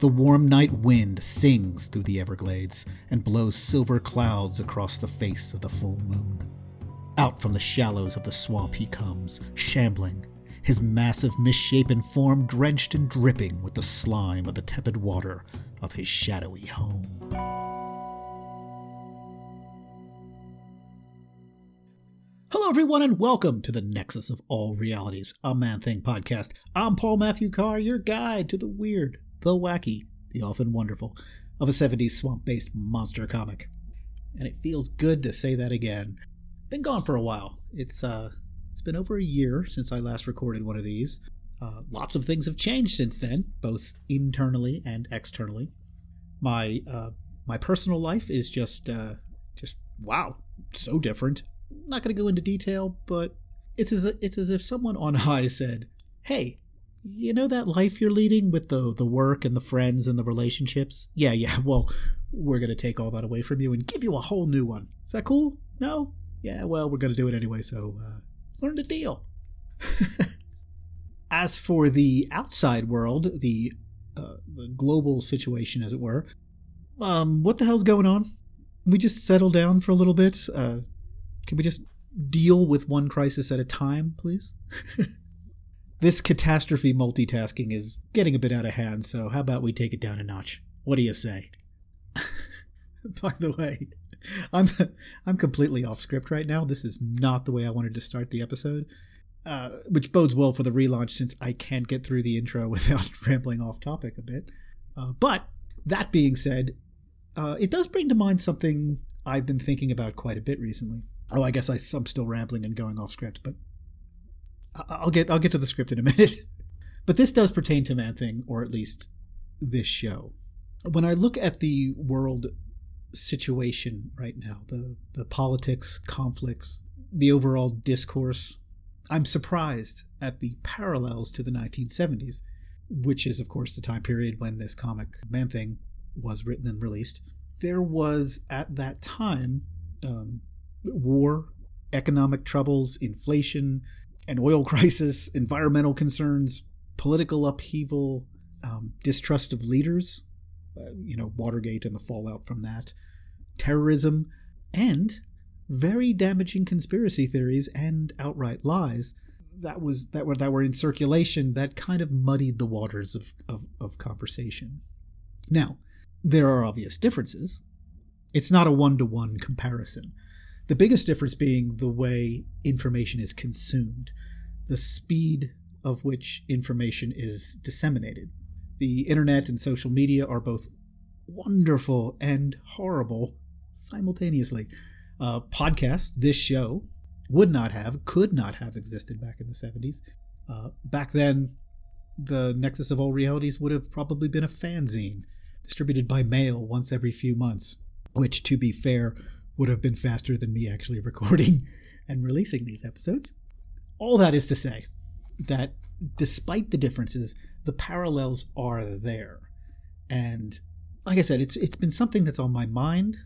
The warm night wind sings through the Everglades and blows silver clouds across the face of the full moon. Out from the shallows of the swamp he comes, shambling, his massive misshapen form drenched and dripping with the slime of the tepid water of his shadowy home. Hello, everyone, and welcome to the Nexus of All Realities, a Man Thing podcast. I'm Paul Matthew Carr, your guide to the weird, the wacky, the often wonderful of a 70s swamp based monster comic. And it feels good to say that again. Been gone for a while. It's uh it's been over a year since I last recorded one of these. Uh, lots of things have changed since then, both internally and externally. My uh, my personal life is just uh, just wow, so different. Not going to go into detail, but it's as it's as if someone on high said, "Hey, you know that life you're leading with the the work and the friends and the relationships? Yeah, yeah. Well, we're going to take all that away from you and give you a whole new one. Is that cool? No? Yeah, well, we're going to do it anyway, so uh, learn the deal. As for the outside world, the uh, the global situation, as it were, um, what the hell's going on? Can we just settle down for a little bit? Uh, can we just deal with one crisis at a time, please? this catastrophe multitasking is getting a bit out of hand, so how about we take it down a notch? What do you say? By the way, I'm I'm completely off script right now. This is not the way I wanted to start the episode, uh, which bodes well for the relaunch since I can't get through the intro without rambling off topic a bit. Uh, but that being said, uh, it does bring to mind something I've been thinking about quite a bit recently. Oh, I guess I, I'm still rambling and going off script, but I'll get I'll get to the script in a minute. But this does pertain to Man Thing, or at least this show. When I look at the world situation right now, the the politics, conflicts, the overall discourse, I'm surprised at the parallels to the 1970s, which is of course the time period when this comic Man Thing was written and released. There was at that time um, war, economic troubles, inflation, an oil crisis, environmental concerns, political upheaval, um, distrust of leaders, uh, you know, Watergate and the fallout from that, terrorism, and very damaging conspiracy theories and outright lies that was that were that were in circulation that kind of muddied the waters of, of, of conversation. Now, there are obvious differences. It's not a one to one comparison. The biggest difference being the way information is consumed, the speed of which information is disseminated. The internet and social media are both wonderful and horrible simultaneously. Uh, podcasts, this show, would not have, could not have existed back in the 70s. Uh, back then, the Nexus of All Realities would have probably been a fanzine distributed by mail once every few months, which, to be fair, would have been faster than me actually recording and releasing these episodes. All that is to say that despite the differences, the parallels are there. And like I said, it's it's been something that's on my mind,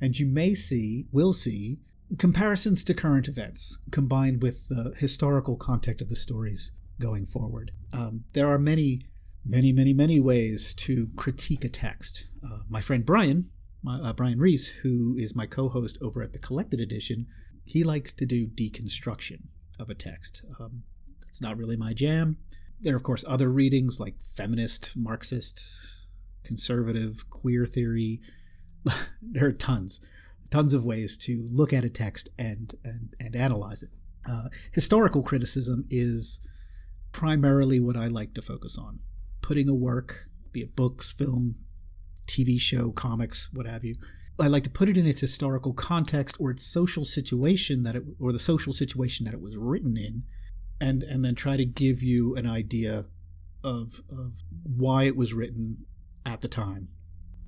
and you may see, will see, comparisons to current events combined with the historical context of the stories going forward. Um, there are many, many, many, many ways to critique a text. Uh, my friend Brian my, uh, Brian Reese, who is my co-host over at the Collected Edition, he likes to do deconstruction of a text. Um, that's not really my jam. There are, of course, other readings like feminist, Marxist, conservative, queer theory. there are tons, tons of ways to look at a text and and, and analyze it. Uh, historical criticism is primarily what I like to focus on. Putting a work, be it books, film, TV show, comics, what have you. I like to put it in its historical context or its social situation that it, or the social situation that it was written in, and and then try to give you an idea of of why it was written at the time.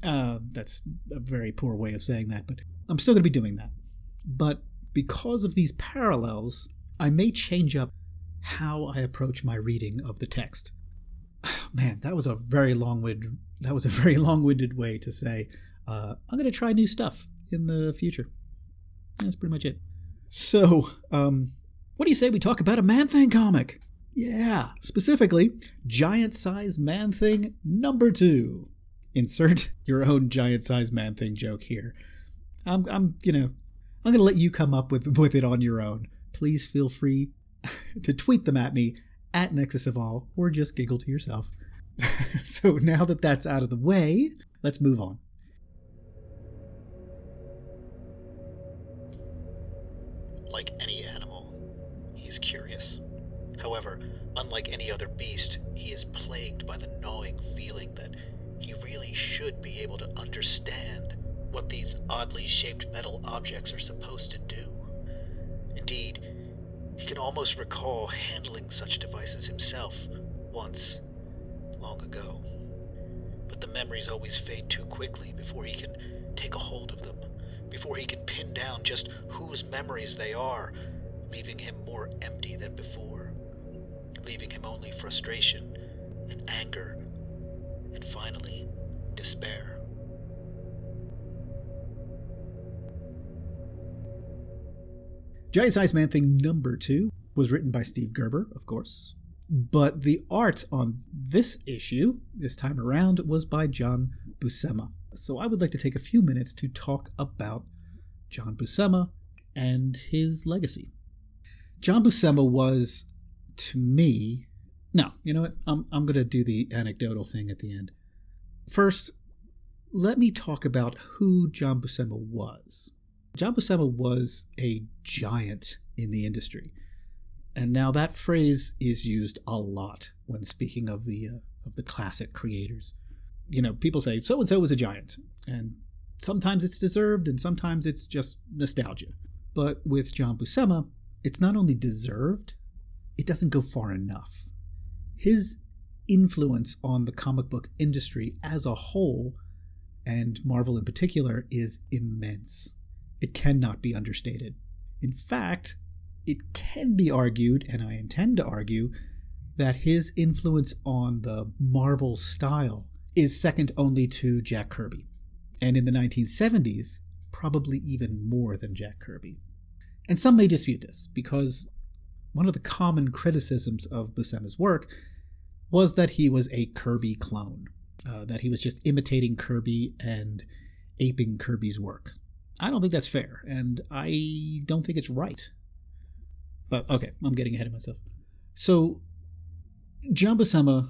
Uh, that's a very poor way of saying that, but I'm still going to be doing that. But because of these parallels, I may change up how I approach my reading of the text. Man, that was a very long-winded that was a very long-winded way to say uh, I'm going to try new stuff in the future. That's pretty much it. So, um, what do you say we talk about a Man Thing comic? Yeah, specifically, Giant Size Man Thing number two. insert your own giant sized man thing joke here. I'm, I'm, you know, I'm going to let you come up with, with it on your own. Please feel free to tweet them at me at Nexus of All or just giggle to yourself. so now that that's out of the way, let's move on. Like any animal, he is curious. However, unlike any other beast, he is plagued by the gnawing feeling that he really should be able to understand what these oddly shaped metal objects are supposed to do. Indeed, he can almost recall handling such devices himself once, long ago. But the memories always fade too quickly before he can take a hold of them, before he can pin down just whose memories they are, leaving him more empty than before, leaving him only frustration and anger, and finally, despair. Giant Size Man Thing number two was written by Steve Gerber, of course. But the art on this issue, this time around, was by John Buscema. So I would like to take a few minutes to talk about John Buscema and his legacy. John Buscema was, to me, no, you know what? I'm, I'm going to do the anecdotal thing at the end. First, let me talk about who John Buscema was. John Buscema was a giant in the industry. And now that phrase is used a lot when speaking of the uh, of the classic creators. You know, people say so and so was a giant, and sometimes it's deserved and sometimes it's just nostalgia. But with John Buscema, it's not only deserved, it doesn't go far enough. His influence on the comic book industry as a whole, and Marvel in particular, is immense. It cannot be understated. In fact, it can be argued, and I intend to argue, that his influence on the Marvel style is second only to Jack Kirby. And in the 1970s, probably even more than Jack Kirby. And some may dispute this, because one of the common criticisms of Buscema's work was that he was a Kirby clone, uh, that he was just imitating Kirby and aping Kirby's work. I don't think that's fair, and I don't think it's right. But okay, I'm getting ahead of myself. So, John Buscema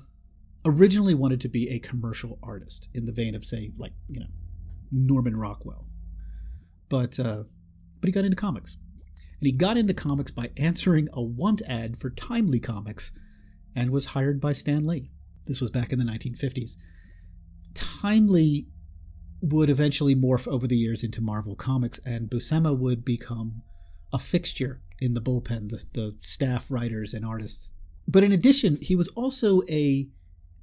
originally wanted to be a commercial artist in the vein of, say, like you know, Norman Rockwell. But uh, but he got into comics, and he got into comics by answering a want ad for Timely Comics, and was hired by Stan Lee. This was back in the 1950s. Timely would eventually morph over the years into Marvel Comics, and Buscema would become a fixture in the bullpen, the, the staff writers and artists. But in addition, he was also a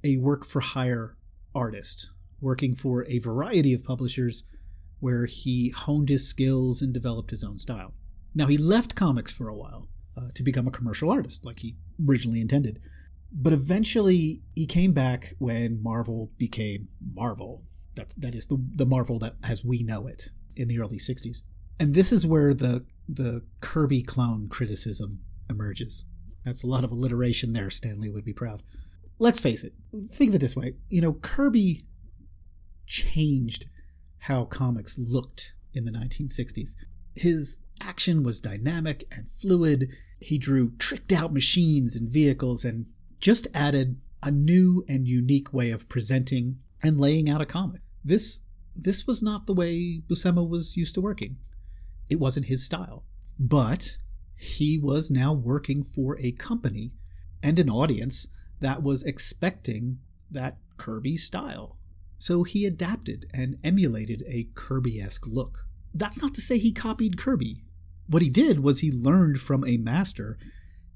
a work for hire artist, working for a variety of publishers where he honed his skills and developed his own style. Now, he left comics for a while uh, to become a commercial artist, like he originally intended. But eventually, he came back when Marvel became Marvel, that that is the the Marvel that as we know it in the early '60s. And this is where the the Kirby clone criticism emerges. That's a lot of alliteration there. Stan Lee would be proud. Let's face it. Think of it this way. You know, Kirby changed how comics looked in the 1960s. His action was dynamic and fluid. He drew tricked out machines and vehicles and just added a new and unique way of presenting and laying out a comic. This this was not the way Buscema was used to working. It wasn't his style. But he was now working for a company and an audience that was expecting that Kirby style. So he adapted and emulated a Kirby esque look. That's not to say he copied Kirby. What he did was he learned from a master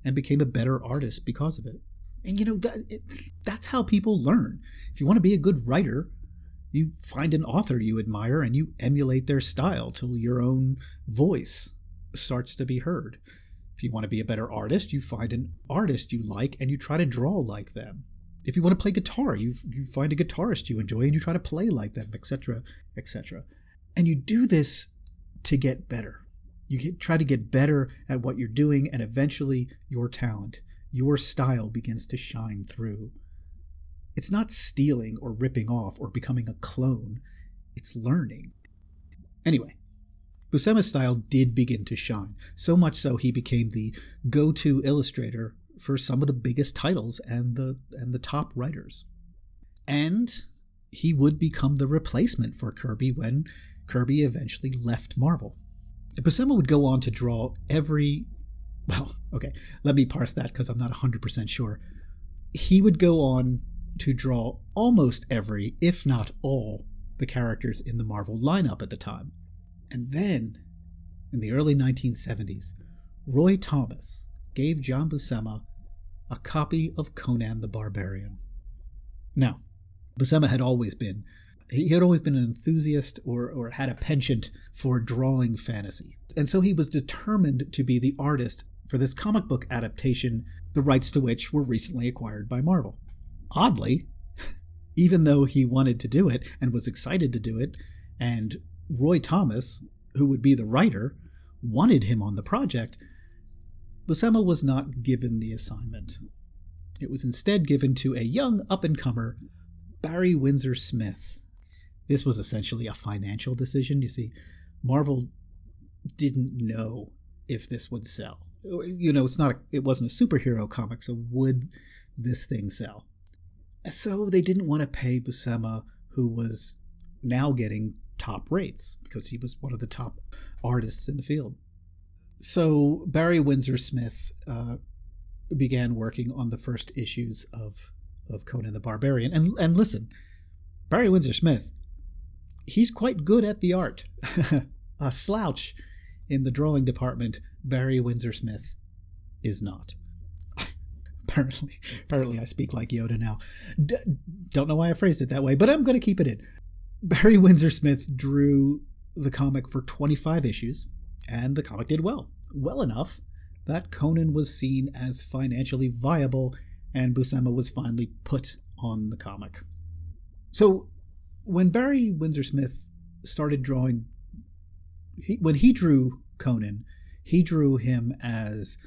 and became a better artist because of it. And you know that it, that's how people learn. If you want to be a good writer, you find an author you admire and you emulate their style till your own voice starts to be heard. If you want to be a better artist, you find an artist you like and you try to draw like them. If you want to play guitar, you you find a guitarist you enjoy and you try to play like them, etc., etc. And you do this to get better. You get, try to get better at what you're doing, and eventually your talent your style begins to shine through. It's not stealing or ripping off or becoming a clone, it's learning. Anyway, Buscema's style did begin to shine, so much so he became the go to illustrator for some of the biggest titles and the, and the top writers. And he would become the replacement for Kirby when Kirby eventually left Marvel. Buscema would go on to draw every. Well, okay, let me parse that because I'm not 100% sure. He would go on to draw almost every, if not all, the characters in the Marvel lineup at the time. And then, in the early 1970s, Roy Thomas gave John Buscema a copy of Conan the Barbarian. Now, Buscema had always been he had always been an enthusiast or, or had a penchant for drawing fantasy. And so he was determined to be the artist for this comic book adaptation, the rights to which were recently acquired by Marvel. Oddly, even though he wanted to do it and was excited to do it, and Roy Thomas, who would be the writer, wanted him on the project, Buscema was not given the assignment. It was instead given to a young up and comer, Barry Windsor Smith. This was essentially a financial decision. You see, Marvel didn't know if this would sell. You know, it's not a, it wasn't a superhero comic, so would this thing sell? So they didn't want to pay Buscema, who was now getting top rates because he was one of the top artists in the field. So Barry Windsor Smith uh, began working on the first issues of of Conan the Barbarian. And and listen, Barry Windsor Smith, he's quite good at the art. a slouch in the drawing department, Barry Windsor Smith is not apparently, apparently I speak like Yoda now. D- don't know why I phrased it that way, but I'm going to keep it in. Barry Windsor Smith drew the comic for 25 issues, and the comic did well. Well enough that Conan was seen as financially viable, and Buscema was finally put on the comic. So, when Barry Windsor Smith started drawing, he, when he drew Conan, he drew him as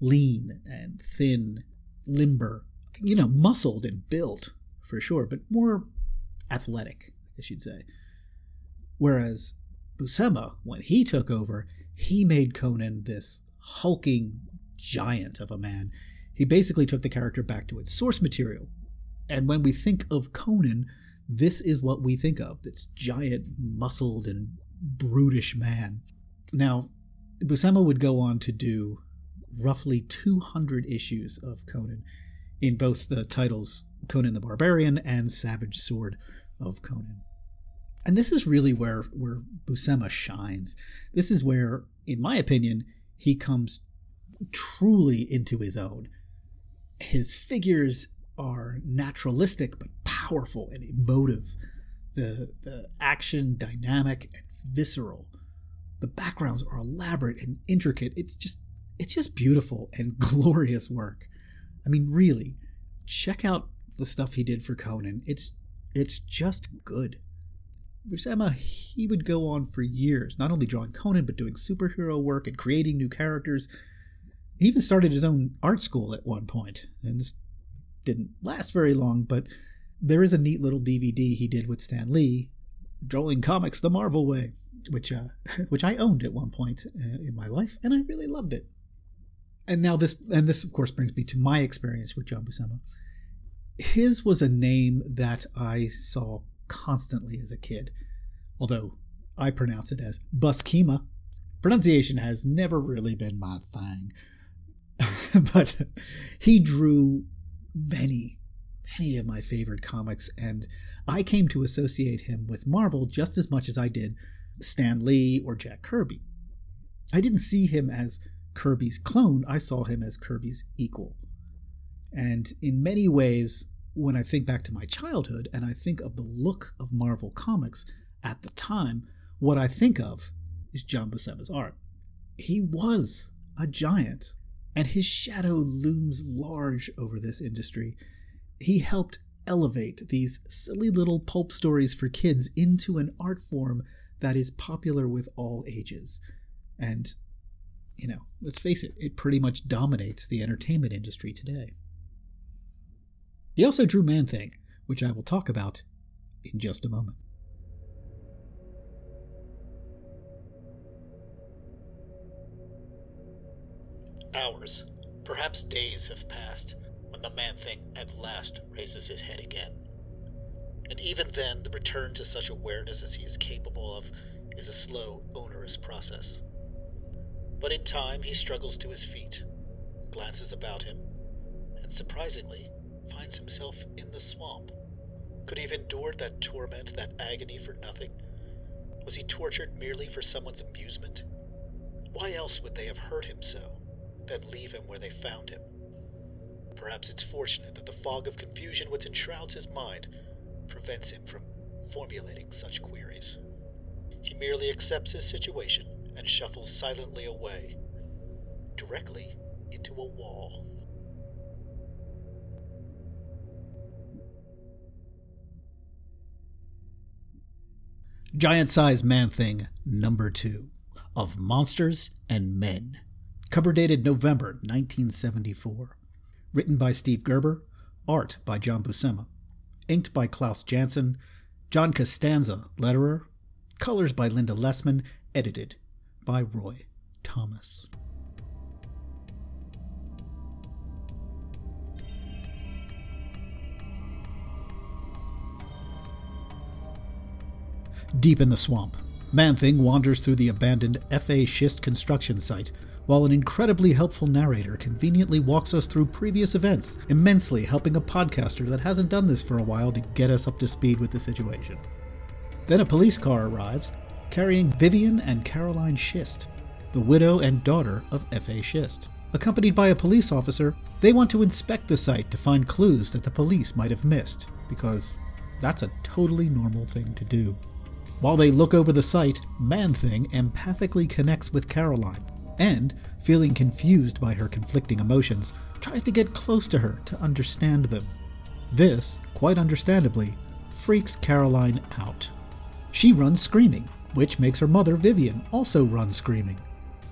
lean and thin limber, you know, muscled and built for sure, but more athletic, I guess you'd say. Whereas Buscema, when he took over, he made Conan this hulking giant of a man. He basically took the character back to its source material. And when we think of Conan, this is what we think of this giant, muscled, and brutish man. Now, Buscema would go on to do roughly 200 issues of Conan in both the titles Conan the Barbarian and Savage Sword of Conan. And this is really where, where Buscema shines. This is where, in my opinion, he comes truly into his own. His figures are naturalistic but powerful and emotive. The, the action dynamic and visceral. The backgrounds are elaborate and intricate. It's just it's just beautiful and glorious work. I mean, really, check out the stuff he did for Conan. It's it's just good. Buscema, he would go on for years, not only drawing Conan, but doing superhero work and creating new characters. He even started his own art school at one point, and this didn't last very long, but there is a neat little DVD he did with Stan Lee, drawing comics the Marvel way, which uh, which I owned at one point uh, in my life, and I really loved it and now this and this of course brings me to my experience with John Buscema. His was a name that I saw constantly as a kid, although I pronounce it as Buskema. Pronunciation has never really been my thing, but he drew many, many of my favorite comics, and I came to associate him with Marvel just as much as I did Stan Lee or Jack Kirby. I didn't see him as Kirby's clone, I saw him as Kirby's equal. And in many ways, when I think back to my childhood and I think of the look of Marvel Comics at the time, what I think of is John Buscema's art. He was a giant, and his shadow looms large over this industry. He helped elevate these silly little pulp stories for kids into an art form that is popular with all ages. And you know, let's face it, it pretty much dominates the entertainment industry today. He also drew Man Thing, which I will talk about in just a moment. Hours, perhaps days have passed when the man thing at last raises his head again. And even then, the return to such awareness as he is capable of is a slow, onerous process. But in time, he struggles to his feet, glances about him, and surprisingly, finds himself in the swamp. Could he have endured that torment, that agony for nothing? Was he tortured merely for someone's amusement? Why else would they have hurt him so, then leave him where they found him? Perhaps it's fortunate that the fog of confusion which enshrouds his mind prevents him from formulating such queries. He merely accepts his situation and shuffles silently away, directly into a wall. Giant Size Man Thing number 2 of Monsters and Men. Cover dated November 1974. Written by Steve Gerber, art by John Buscema, inked by Klaus Janson, John Costanza, letterer, colors by Linda Lessman, edited by Roy Thomas. Deep in the swamp, Man Thing wanders through the abandoned FA Schist construction site, while an incredibly helpful narrator conveniently walks us through previous events, immensely helping a podcaster that hasn't done this for a while to get us up to speed with the situation. Then a police car arrives, carrying Vivian and Caroline Schist, the widow and daughter of F.A. Schist. Accompanied by a police officer, they want to inspect the site to find clues that the police might have missed, because that's a totally normal thing to do. While they look over the site, Man Thing empathically connects with Caroline, and, feeling confused by her conflicting emotions, tries to get close to her to understand them. This, quite understandably, freaks Caroline out. She runs screaming, which makes her mother, Vivian, also run screaming.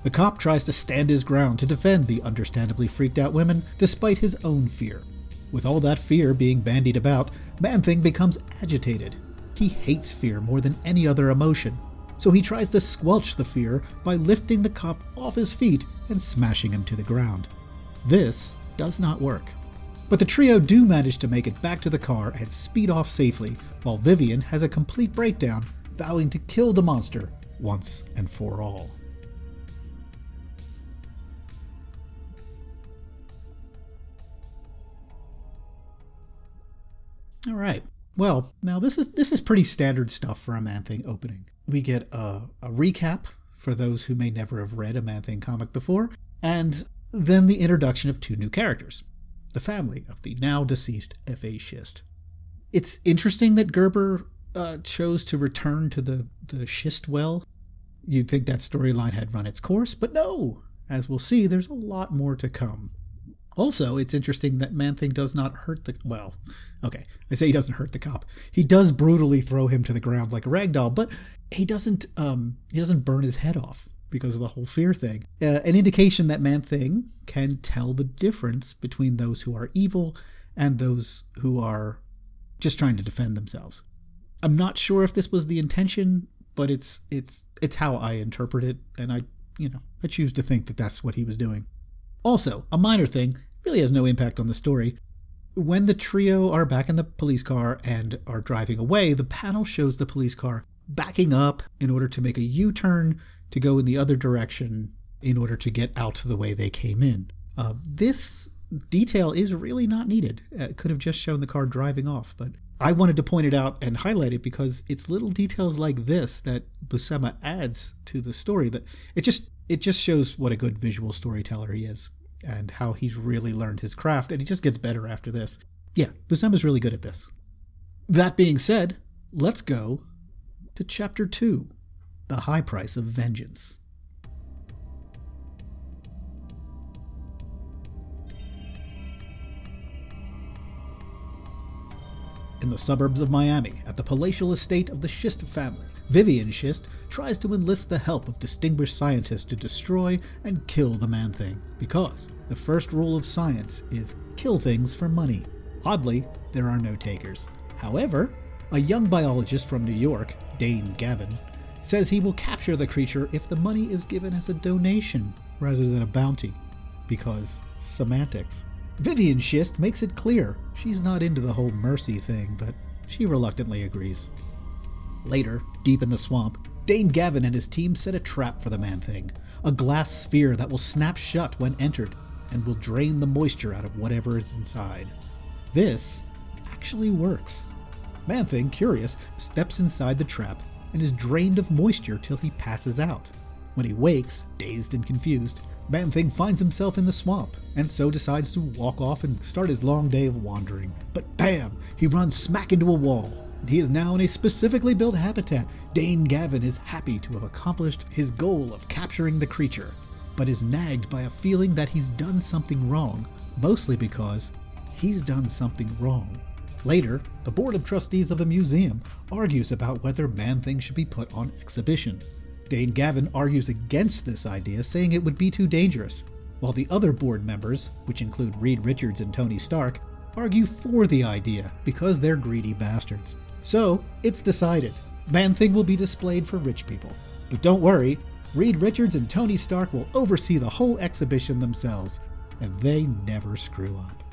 The cop tries to stand his ground to defend the understandably freaked out women despite his own fear. With all that fear being bandied about, Man Thing becomes agitated. He hates fear more than any other emotion, so he tries to squelch the fear by lifting the cop off his feet and smashing him to the ground. This does not work. But the trio do manage to make it back to the car and speed off safely, while Vivian has a complete breakdown, vowing to kill the monster once and for all. All right. Well, now this is this is pretty standard stuff for a Man Thing opening. We get a, a recap for those who may never have read a Man Thing comic before, and then the introduction of two new characters, the family of the now deceased F.A. Schist. It's interesting that Gerber uh, chose to return to the, the schist well. You'd think that storyline had run its course, but no! As we'll see, there's a lot more to come. Also, it's interesting that Man Thing does not hurt the. Well, okay, I say he doesn't hurt the cop. He does brutally throw him to the ground like a rag doll, but he doesn't. Um, he doesn't burn his head off because of the whole fear thing. Uh, an indication that Man Thing can tell the difference between those who are evil and those who are just trying to defend themselves. I'm not sure if this was the intention, but it's it's it's how I interpret it, and I you know I choose to think that that's what he was doing. Also, a minor thing really has no impact on the story. When the trio are back in the police car and are driving away, the panel shows the police car backing up in order to make a U turn to go in the other direction in order to get out the way they came in. Uh, this detail is really not needed. It could have just shown the car driving off, but I wanted to point it out and highlight it because it's little details like this that Buscema adds to the story that it just it just shows what a good visual storyteller he is and how he's really learned his craft and he just gets better after this. Yeah, Buscema's really good at this. That being said, let's go to chapter 2, The High Price of Vengeance. In the suburbs of Miami at the palatial estate of the Schist family. Vivian Schist tries to enlist the help of distinguished scientists to destroy and kill the man thing, because the first rule of science is kill things for money. Oddly, there are no takers. However, a young biologist from New York, Dane Gavin, says he will capture the creature if the money is given as a donation rather than a bounty, because semantics. Vivian Schist makes it clear she's not into the whole mercy thing, but she reluctantly agrees. Later, deep in the swamp, Dane Gavin and his team set a trap for the man thing a glass sphere that will snap shut when entered and will drain the moisture out of whatever is inside. This actually works. Man Thing, curious, steps inside the trap and is drained of moisture till he passes out. When he wakes, dazed and confused, Man Thing finds himself in the swamp and so decides to walk off and start his long day of wandering. But bam! He runs smack into a wall. He is now in a specifically built habitat. Dane Gavin is happy to have accomplished his goal of capturing the creature, but is nagged by a feeling that he's done something wrong, mostly because he's done something wrong. Later, the Board of Trustees of the museum argues about whether Man Thing should be put on exhibition. Dane Gavin argues against this idea, saying it would be too dangerous, while the other board members, which include Reed Richards and Tony Stark, argue for the idea because they're greedy bastards. So, it's decided. Man Thing will be displayed for rich people. But don't worry, Reed Richards and Tony Stark will oversee the whole exhibition themselves, and they never screw up.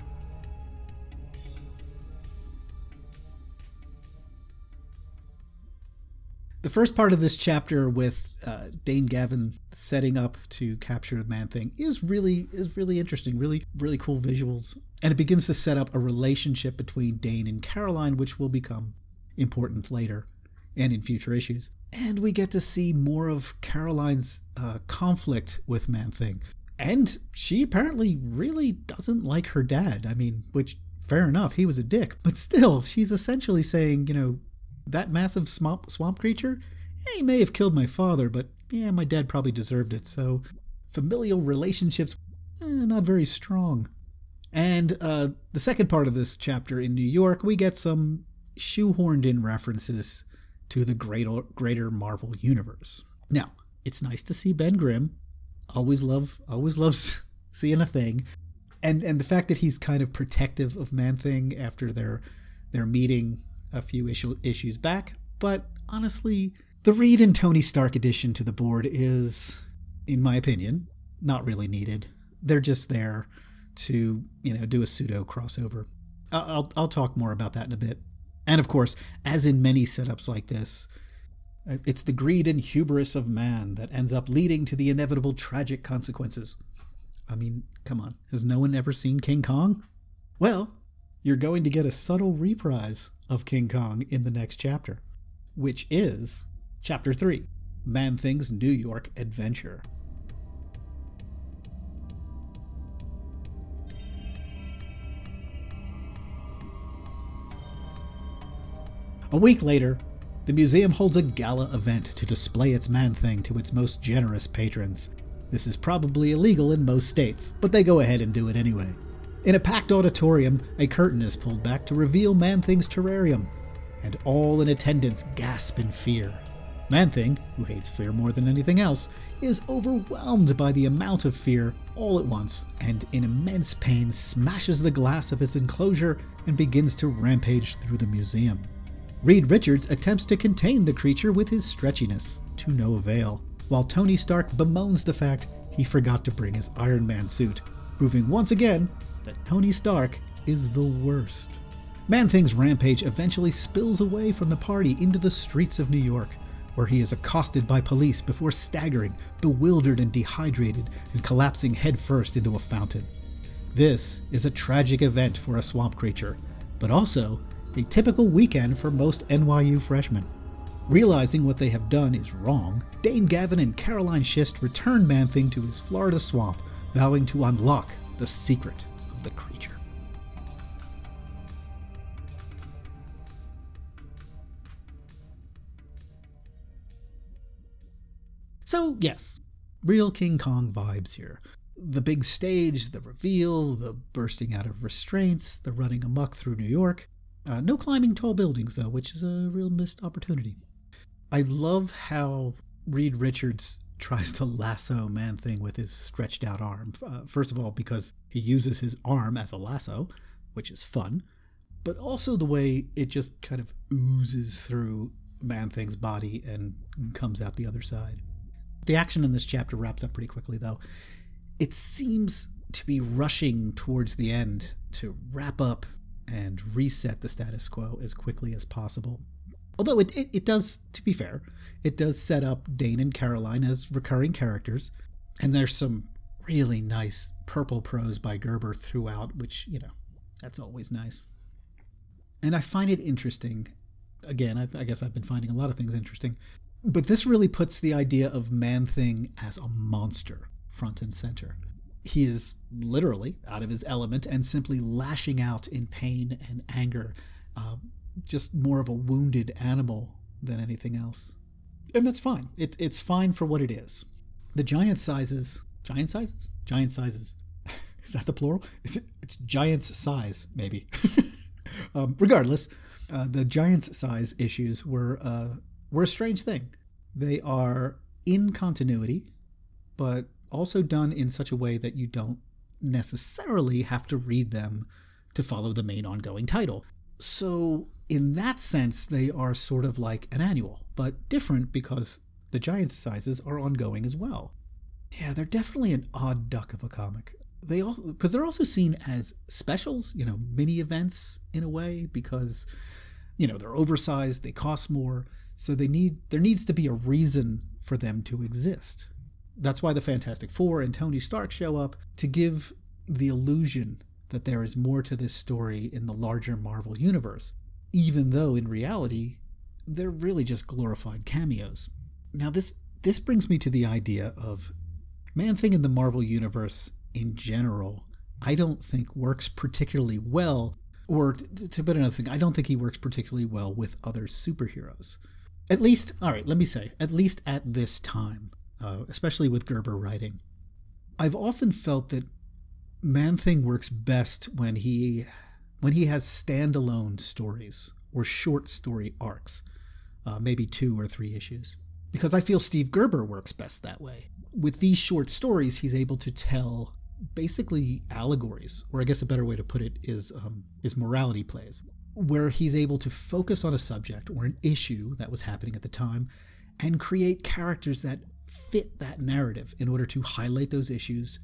The first part of this chapter with uh, Dane Gavin setting up to capture the Man Thing is really is really interesting. Really really cool visuals, and it begins to set up a relationship between Dane and Caroline, which will become important later and in future issues. And we get to see more of Caroline's uh, conflict with Man Thing. And she apparently really doesn't like her dad. I mean, which, fair enough, he was a dick. But still, she's essentially saying, you know, that massive swamp, swamp creature, yeah, he may have killed my father, but yeah, my dad probably deserved it. So familial relationships, eh, not very strong. And uh, the second part of this chapter in New York, we get some shoehorned in references to the greater, greater Marvel universe. Now, it's nice to see Ben Grimm. Always love, always loves seeing a thing, and and the fact that he's kind of protective of Man Thing after their their meeting a few issue, issues back. But honestly, the Reed and Tony Stark addition to the board is, in my opinion, not really needed. They're just there to you know do a pseudo crossover. I'll I'll talk more about that in a bit. And of course, as in many setups like this, uh, it's the greed and hubris of man that ends up leading to the inevitable tragic consequences. I mean, come on, has no one ever seen King Kong? Well, you're going to get a subtle reprise of King Kong in the next chapter, which is Chapter 3 Man Thing's New York Adventure. A week later, the museum holds a gala event to display its man thing to its most generous patrons. This is probably illegal in most states, but they go ahead and do it anyway. In a packed auditorium, a curtain is pulled back to reveal Man Thing's terrarium, and all in attendance gasp in fear. Man Thing, who hates fear more than anything else, is overwhelmed by the amount of fear all at once and, in immense pain, smashes the glass of its enclosure and begins to rampage through the museum. Reed Richards attempts to contain the creature with his stretchiness, to no avail, while Tony Stark bemoans the fact he forgot to bring his Iron Man suit, proving once again that Tony Stark is the worst. Man Thing's rampage eventually spills away from the party into the streets of New York, where he is accosted by police before staggering, bewildered and dehydrated, and collapsing headfirst into a fountain. This is a tragic event for a swamp creature, but also a typical weekend for most NYU freshmen. Realizing what they have done is wrong, Dane Gavin and Caroline Schist return Man Thing to his Florida swamp, vowing to unlock the secret the creature. So, yes, real King Kong vibes here. The big stage, the reveal, the bursting out of restraints, the running amuck through New York. Uh, no climbing tall buildings, though, which is a real missed opportunity. I love how Reed Richards tries to lasso Man Thing with his stretched out arm. Uh, first of all, because he uses his arm as a lasso, which is fun. but also the way it just kind of oozes through Man Thing's body and comes out the other side. The action in this chapter wraps up pretty quickly, though. It seems to be rushing towards the end to wrap up and reset the status quo as quickly as possible. Although it, it, it, does, to be fair, it does set up Dane and Caroline as recurring characters, and there's some really nice purple prose by Gerber throughout, which, you know, that's always nice. And I find it interesting. Again, I, I guess I've been finding a lot of things interesting, but this really puts the idea of Man Thing as a monster front and center. He is literally out of his element and simply lashing out in pain and anger, uh, just more of a wounded animal than anything else. And that's fine. It, it's fine for what it is. The giant sizes, giant sizes, giant sizes. is that the plural? Is it, it's giant's size, maybe. um, regardless, uh, the giant's size issues were uh, were a strange thing. They are in continuity, but also done in such a way that you don't necessarily have to read them to follow the main ongoing title. So, in that sense, they are sort of like an annual, but different because the giant sizes are ongoing as well. Yeah, they're definitely an odd duck of a comic. They all because they're also seen as specials, you know, mini events in a way because you know, they're oversized, they cost more, so they need there needs to be a reason for them to exist. That's why the Fantastic Four and Tony Stark show up to give the illusion that there is more to this story in the larger Marvel universe, even though in reality, they're really just glorified cameos. Now this this brings me to the idea of Man Thing in the Marvel universe in general. I don't think works particularly well, or to put another thing, I don't think he works particularly well with other superheroes. At least, all right, let me say, at least at this time uh, especially with Gerber writing. I've often felt that Man Thing works best when he when he has standalone stories or short story arcs, uh, maybe two or three issues. Because I feel Steve Gerber works best that way. With these short stories, he's able to tell basically allegories, or I guess a better way to put it is um, is morality plays, where he's able to focus on a subject or an issue that was happening at the time, and create characters that fit that narrative in order to highlight those issues,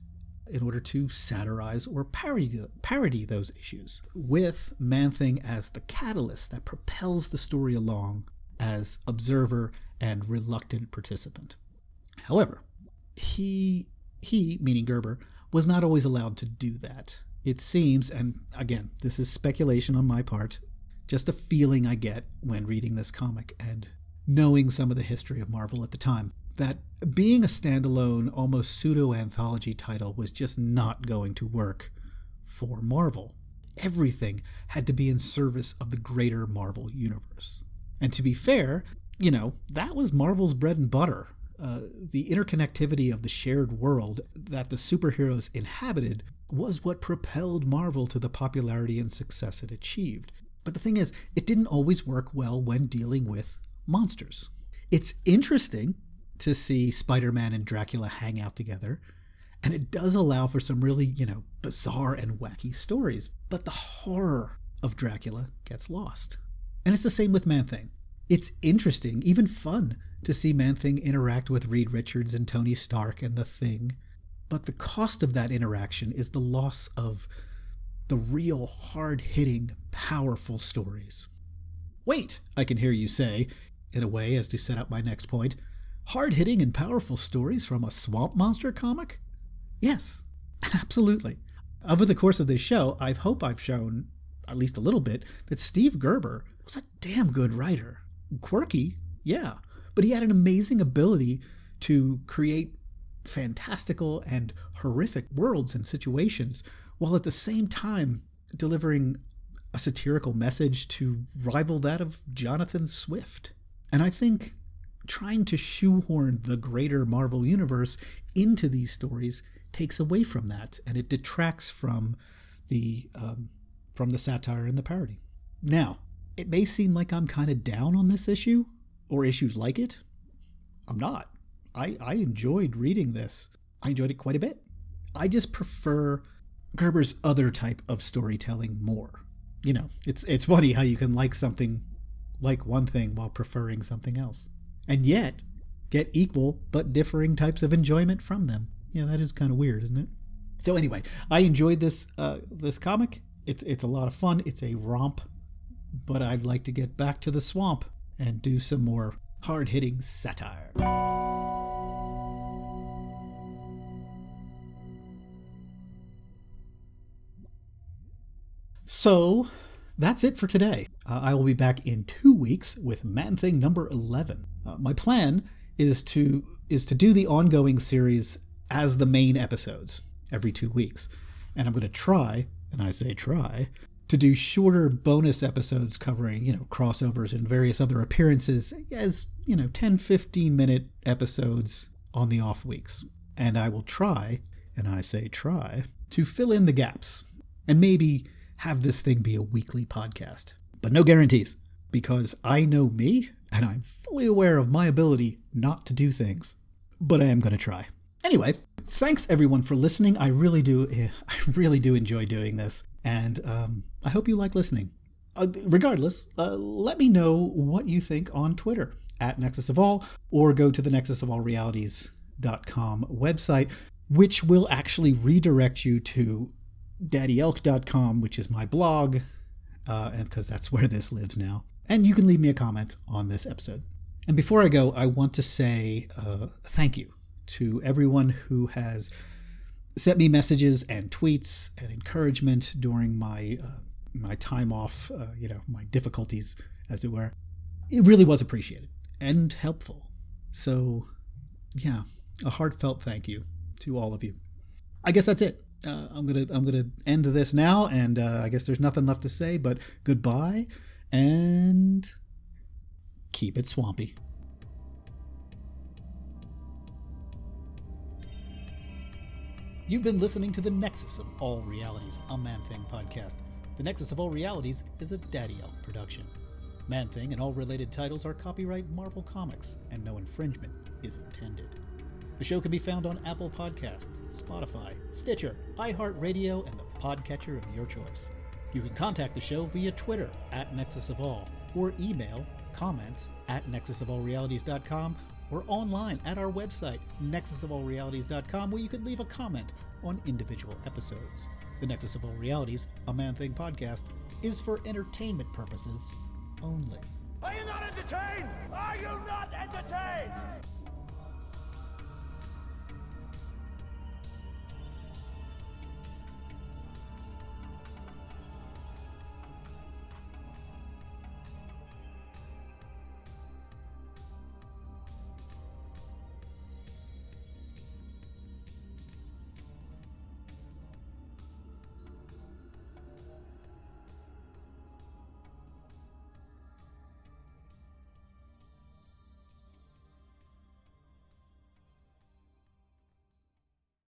in order to satirize or parody, parody those issues, with Man Thing as the catalyst that propels the story along as observer and reluctant participant. However, he he, meaning Gerber, was not always allowed to do that. It seems, and again, this is speculation on my part, just a feeling I get when reading this comic and knowing some of the history of Marvel at the time that being a standalone, almost pseudo anthology title was just not going to work for Marvel. Everything had to be in service of the greater Marvel universe. And to be fair, you know, that was Marvel's bread and butter. Uh, the interconnectivity of the shared world that the superheroes inhabited was what propelled Marvel to the popularity and success it achieved. But the thing is, it didn't always work well when dealing with monsters. It's interesting to see Spider Man and Dracula hang out together. And it does allow for some really, you know, bizarre and wacky stories. But the horror of Dracula gets lost. And it's the same with Man Thing. It's interesting, even fun, to see Man Thing interact with Reed Richards and Tony Stark and the Thing. But the cost of that interaction is the loss of the real hard hitting, powerful stories. Wait, I can hear you say, in a way as to set up my next point. Hard hitting and powerful stories from a swamp monster comic? Yes, absolutely. Over the course of this show, I hope I've shown, at least a little bit, that Steve Gerber was a damn good writer. Quirky, yeah, but he had an amazing ability to create fantastical and horrific worlds and situations while at the same time delivering a satirical message to rival that of Jonathan Swift. And I think trying to shoehorn the greater Marvel universe into these stories takes away from that, and it detracts from the um, from the satire and the parody. Now, it may seem like I'm kind of down on this issue or issues like it. I'm not. I, I enjoyed reading this. I enjoyed it quite a bit. I just prefer Gerber's other type of storytelling more. you know, it's it's funny how you can like something like one thing while preferring something else. And yet get equal but differing types of enjoyment from them. Yeah, that is kind of weird, isn't it? So anyway, I enjoyed this uh, this comic. It's it's a lot of fun. It's a romp, but I'd like to get back to the swamp and do some more hard hitting satire. So that's it for today. Uh, I will be back in two weeks with Man Thing number 11. Uh, my plan is to is to do the ongoing series as the main episodes every two weeks. And I'm going to try, and I say try, to do shorter bonus episodes covering, you know, crossovers and various other appearances as, you know, 10, 15 minute episodes on the off weeks. And I will try, and I say try, to fill in the gaps and maybe have this thing be a weekly podcast. But no guarantees, because I know me and I'm fully aware of my ability not to do things. But I am going to try. Anyway, thanks everyone for listening. I really do, I really do enjoy doing this, and um, I hope you like listening. Uh, regardless, uh, let me know what you think on Twitter at Nexus of All, or go to the Nexus of All Realities.com website, which will actually redirect you to daddyelk.com, which is my blog, uh, and because that's where this lives now. And you can leave me a comment on this episode. And before I go, I want to say uh, thank you to everyone who has sent me messages and tweets and encouragement during my uh, my time off, uh, you know, my difficulties, as it were. It really was appreciated and helpful. So, yeah, a heartfelt thank you to all of you. I guess that's it. Uh, I'm gonna I'm gonna end this now, and uh, I guess there's nothing left to say but goodbye and keep it swampy. You've been listening to the Nexus of All Realities, a Man Thing podcast. The Nexus of All Realities is a Daddy Elk production. Man Thing and all related titles are copyright Marvel Comics, and no infringement is intended. The show can be found on Apple Podcasts, Spotify, Stitcher, iHeartRadio, and the podcatcher of your choice. You can contact the show via Twitter at Nexus of All or email comments at nexusofallrealities.com or online at our website, nexusofallrealities.com, where you can leave a comment on individual episodes. The Nexus of All Realities, a Man Thing podcast, is for entertainment purposes only. Are you not entertained? Are you not entertained?